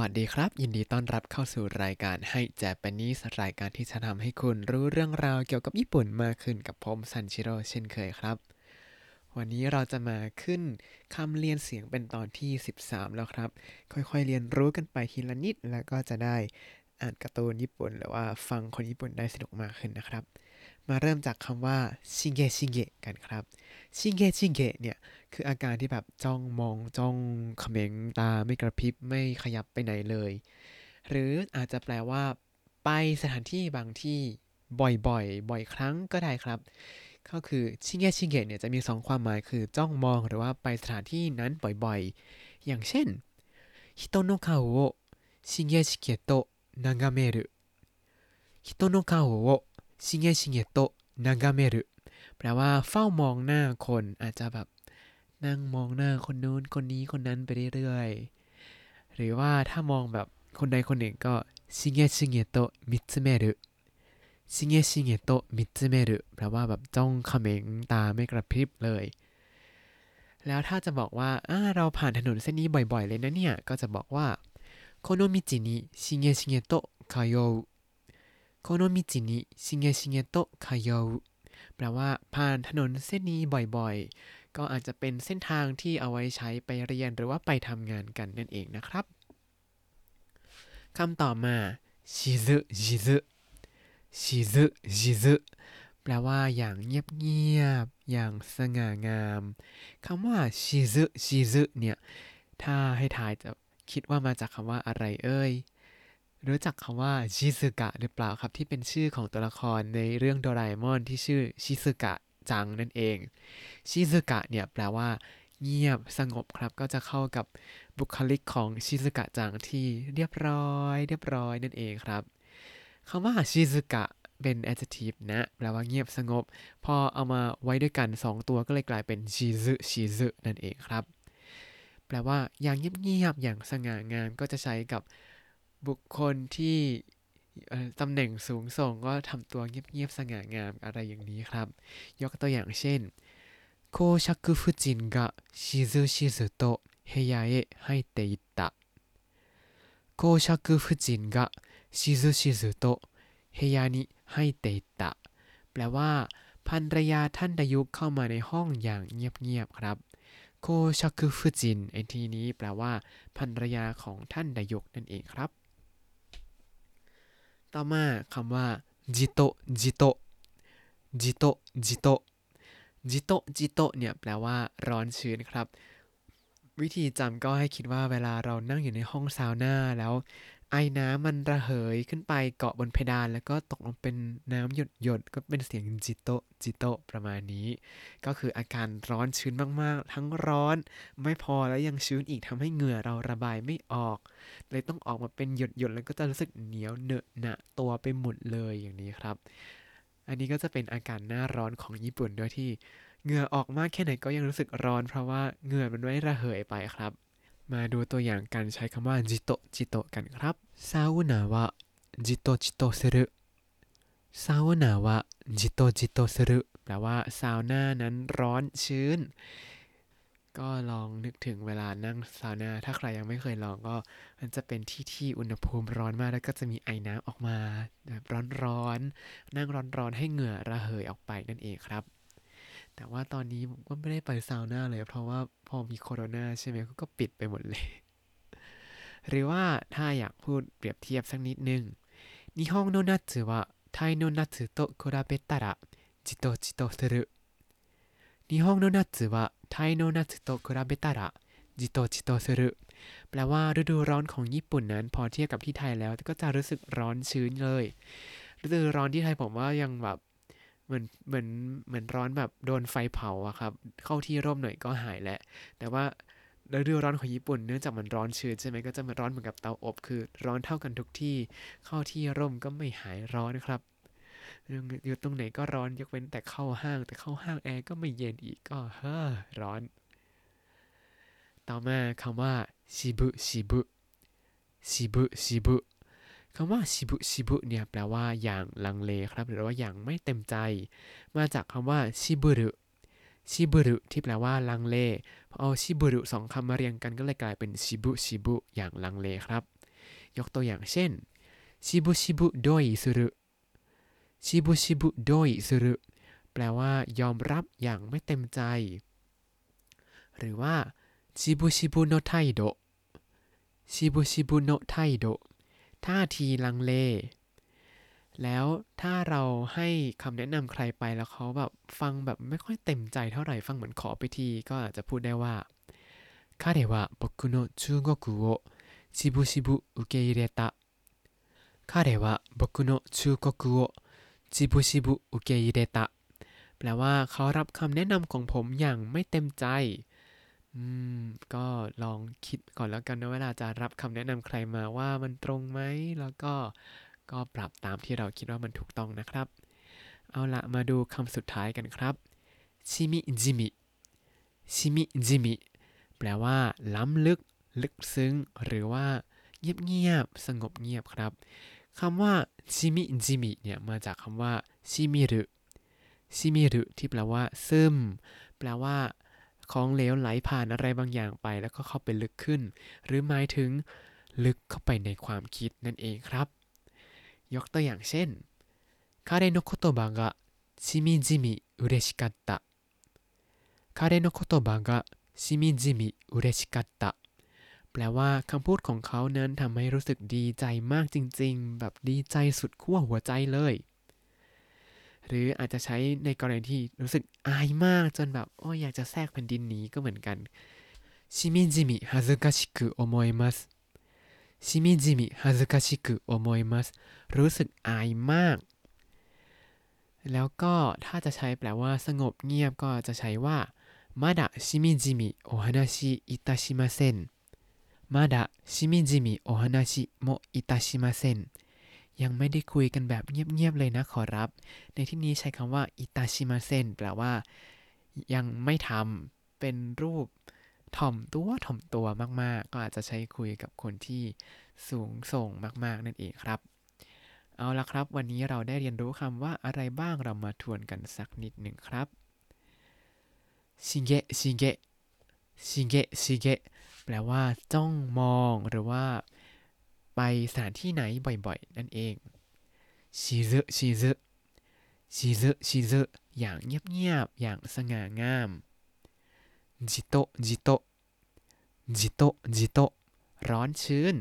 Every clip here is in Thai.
วัสดีครับ ยินดีต้อนรับเข้าสู่รายการให้เจแปนิสรายการที่จะทำให้คุณรู้เรื่องราวเกี่ยวกับญี่ปุ่นมากขึ้นกับผมซันชิโร่เช่นเคยครับ วันนี้เราจะมาขึ้นคำเรียนเสียงเป็นตอนที่ 13 แล้วครับ ค่อยๆเรียนรู้กันไปทีละนิดแล้วก็จะได้ อ่านการ์ตูนญี่ปุ่น หรือว่าฟังคนญี่ปุ่นได้สนุกมากขึ้นนะครับ มาเริ่มจากคำว่าชิงเงชิเงะกันครับชิงเงชิงเงะเนี่ยคืออาการที่แบบจ้องมองจ้องเขม็งตาไม่กระพริบไม่ขยับไปไหนเลย หรืออาจจะแปลว่า ไปสถานที่บางที่บ่อยๆ บ่อยครั้งก็ได้ครับ ก็คือชิงเงชิงเงะเนี่ยจะมี 2 ความหมายคือจ้องมองหรือว่าไปสถานที่นั้นบ่อยๆ อย่างเช่นฮิโตโนคาโอชิ 眺める人の顔をしげしげと眺めるแปลว่าเฝ้ามองหน้าคนอาจจะแบบนั่งมองหน้าคนนู้นคนนี้คนนั้นไปเรื่อยๆ หรือว่าถ้ามองแบบคนใดคนหนึ่งก็ชิเงชิเงโตะมิตสึเมรุชิเงชิเงโตะมิตสึเมรุแปลว่าแบบจ้องเขม็งตาไม่กระพริบเลย แล้วถ้าจะบอกว่าเราผ่านถนนเส้นนี้บ่อยๆ เลยนะเนี่ย ก็จะบอกว่า この道にしげしげと通うโคโนมิจินิชิเงชิเงโตะคาโยแปลว่าผ่านถนนเส้นนี้บ่อยๆ ก็อาจจะเป็นเส้นทางที่เอาไว้ใช้ไปเรียนหรือว่าไปทำงานกันนั่นเองนะครับคำต่อมาชิซึชิซึชิซึชิซึแปลว่าอย่างเงียบๆ อย่างสง่างามคำว่าชิซึชิซึเนี่ย ถ้าให้ทายจะ คิดว่ามาจากคำว่าอะไรเอ่ยรู้จักคำว่าชิซึกะหรือเปล่าครับที่เป็นชื่อของตัวละครในเรื่องโดราเอมอนที่ชื่อชิซึกะจังนั่นเองชิซึกะเนี่ยแปลว่าเงียบสงบครับก็จะเข้ากับบุคลิกของชิซึกะจังที่เรียบร้อย เรียบร้อยนั่นเองครับคำว่าชิซึกะเป็น adjective นะแปลว่าเงียบสงบ พอเอามาไว้ด้วยกัน 2 ตัวก็เลยกลายเป็นชิซึชิซึนั่นเองครับ แปลว่าอย่างเงียบๆอย่างสง่างามก็จะใช้กับบุคคลที่ตำแหน่งสูงส่งก็ทำตัวเงียบๆสง่างามอะไรอย่างนี้ครับ ยกตัวอย่างเช่นโคชักฟุจินกะชิซุชิซุโตะเฮยาเอะให้เตอิตะโคชักฟุจินกะชิซุชิซุโตะเฮยานิให้เตอิตะแปลว่าภรรยาท่านดายุเข้ามาในห้องอย่างเเงียบๆครับ โคชักฟูจินไอทีนี้แปลว่าภรรยาของท่านนายกนั่นเองครับ ต่อมาคำว่าじとじと じとじと じとじと เนี่ยแปลว่าร้อนชื้นครับ วิธีจำก็ให้คิดว่าเวลาเรานั่งอยู่ในห้องซาวน่าแล้ว ไอน้ำมันระเหยขึ้นไปเกาะบนเพดานแล้วก็ตกลงเป็นน้ำหยดหยดก็เป็นเสียง じとじと ประมาณนี้ ก็คืออาการร้อนชื้นมากๆ ทั้งร้อนไม่พอแล้วยังชื้นอีกทำให้เหงื่อเราระบายไม่ออก เลยต้องออกมาเป็นหยดหยดแล้วก็จะรู้สึกเหนียวเหนอะหนะตัวไปหมดเลยอย่างนี้ครับ อันนี้ก็จะเป็นอาการหน้าร้อนของญี่ปุ่นด้วยที่เหงื่อออกมากแค่ไหนก็ยังรู้สึกร้อน เพราะว่าเหงื่อมันไม่ระเหยไปครับ มาดูตัวอย่างการใช้คำว่า じとじと กันครับサウナはじとじとする サウナはじとじとする แปลว่าซาวน่านั้นร้อนชื้น ก็ลองนึกถึงเวลานั่งซาวน่าถ้าใครยังไม่เคยลองก็มันจะเป็นที่ที่อุณหภูมิร้อนมากแล้วก็จะมีไอน้ำออกมาแบบร้อนๆนั่งร้อนๆให้เหงื่อระเหยออกไปนั่นเองครับ แต่ว่าตอนนี้ผมก็ไม่ได้ไปซาวน่าเลย เพราะว่าพอมีโควิดใช่ไหมก็ปิดไปหมดเลย หรือว่าถ้าอยากพูดเปรียบเทียบสักนิดนึง日本の夏はタイの夏と比べたらじとじとする日本の夏はタイの夏と比べたらじとじとするแปลว่าฤดูร้อนของญี่ปุ่นนั้น พอเทียบกับที่ไทยแล้วก็จะรู้สึกร้อนชื้นเลยฤดูร้อนที่ไทยผมว่ายังแบบ เหมือนเหมือนเหมือนร้อนแบบโดนไฟเผาอะครับ เข้าที่ร่มหน่อยก็หายแหละแต่ว่าฤดูร้อนของญี่ปุ่นเนื่องจากมันร้อนชื้นใช่ไหมก็จะมาร้อนเหมือนกับเตาอบ คือร้อนเท่ากันทุกที่ เข้าที่ร่มก็ไม่หายร้อนนะครับ อยู่ตรงไหนก็ร้อนยกเว้นแต่เข้าห้าง แต่เข้าห้างแอร์ก็ไม่เย็นอีกก็เฮ้อร้อน ต่อมาคำว่าชิบุชิบุชิบุชิบุ คำว่าชิบุชิบุเนี่ยแปลว่าอย่างลังเลครับ หรือว่าอย่างไม่เต็มใจ มาจากคำว่าชิบุรุชิบุรุที่แปลว่าลังเลพอเอาชิบุรุสองคำมาเรียงกันก็เลยกลายเป็นชิบุชิบุอย่างลังเลครับ ยกตัวอย่างเช่นชิบุชิบุโดยสุรุชิบุชิบุโดยสุรุแปลว่ายอมรับอย่างไม่เต็มใจ หรือว่าชิบุชิบุโนไทโดชิบุชิบุโนไทโด ท่าทีลังเล แล้วถ้าเราให้คำแนะนำใครไปแล้วเขาแบบฟังแบบไม่ค่อยเต็มใจเท่าไหร่ฟังเหมือนขอไปทีก็อาจจะพูดได้ว่า彼は僕の中国をしぶしぶ受け入れた彼は僕の中国をしぶしぶ受け入れたแปลว่าเขารับคำแนะนำของผมอย่างไม่เต็มใจ อืม ก็ลองคิดก่อนแล้วกันนะเวลาจะรับคำแนะนำใครมาว่ามันตรงไหมแล้วก็ก็ปรับตามที่เราคิดว่ามันถูกต้องนะครับ เอาละมาดูคำสุดท้ายกันครับชิมิจิมิชิมิจิมิแปลว่า ล้ำลึก ลึกซึ้ง หรือว่า เงียบเงียบสงบเงียบครับคำว่าชิมิจิมิเนี่ยมาจากคำว่าชิมิรุชิมิรุที่แปลว่า ซึม แปลว่า ของเหลวไหลผ่านอะไรบางอย่างไป แล้วก็เข้าไปลึกขึ้น หรือหมายถึง ลึกเข้าไปในความคิดนั่นเองครับ ยกตัวอย่างเช่น彼の言葉がしみじみ嬉しかった彼の言葉がしみじみ嬉しかったแปลว่าคำพูดของเขานั้นทำให้รู้สึกดีใจมากจริงๆ แบบดีใจสุดขั้วหัวใจเลย หรืออาจจะใช้ในกรณีที่รู้สึกอายมากจนแบบโอ้อยากจะแทรกแผ่นดินนี้ก็เหมือนกันしみじみ恥ずかしく思います しみじみ恥ずかしく思います รู้สึกอายมาก แล้วก็ถ้าจะใช้แปลว่าสงบเงียบก็จะใช้ว่าまだしみじみお話しいたしません まだしみじみお話もいたしません ยังไม่ได้คุยกันแบบเงียบๆเลยนะขอรับ ในที่นี้ใช้คำว่าいたしません แปลว่า ยังไม่ทำเป็นรูปถ่อมตัวถ่อมตัวมาก ๆ ก็อาจจะใช้คุยกับคนที่สูงส่งมาก ๆ นั่นเองครับ เอาละครับ วันนี้เราได้เรียนรู้คำว่าอะไรบ้างเรามาทวนกันสักนิดหนึ่งครับชิเกะชิเกะชิเกะชิเกะแปลว่า จ้องมองหรือว่า ไปสถานที่ไหนบ่อยๆ นั่นเองชิซึชิซึしずしず อย่างเงียบๆ อย่างสง่างาม じとじと じとじと ร้อนชื้น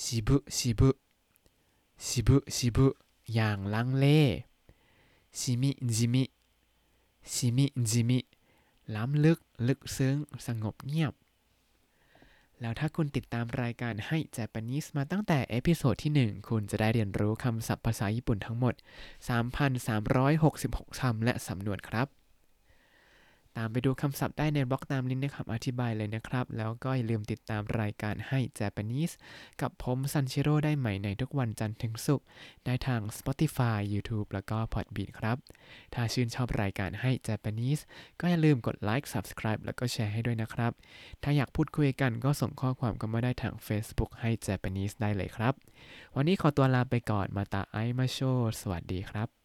しぶしぶ しぶしぶ อย่างลังเล しみじみ しみじみ ล้ำลึกลึกซึ้งสงบเงียบ แล้วถ้าคุณติดตามรายการให้ Japanese มาตั้งแต่ episode ที่ 1 คุณจะได้เรียนรู้คำศัพท์ภาษาญี่ปุ่นทั้งหมด 3,366คำและสำนวนครับ ตามไปดูคำศัพท์ได้ในบล็อกตามลิงก์ในคำอธิบายเลยนะครับ แล้วก็อย่าลืมติดตามรายการให้ Japanese กับผมซันชิโร่ได้ใหม่ในทุกวันจันทร์ถึงศุกร์ได้ทาง Spotify YouTube แล้วก็ Podbean ครับ ถ้าชื่นชอบรายการให้ Japanese ก็อย่าลืมกดไลค์ Subscribe แล้วก็แชร์ให้ด้วยนะครับ ถ้าอยากพูดคุยกันก็ส่งข้อความกันมาได้ทาง Facebook ให้ Japanese ได้เลยครับ วันนี้ขอตัวลาไปก่อนมาตาไอมาโชสวัสดีครับ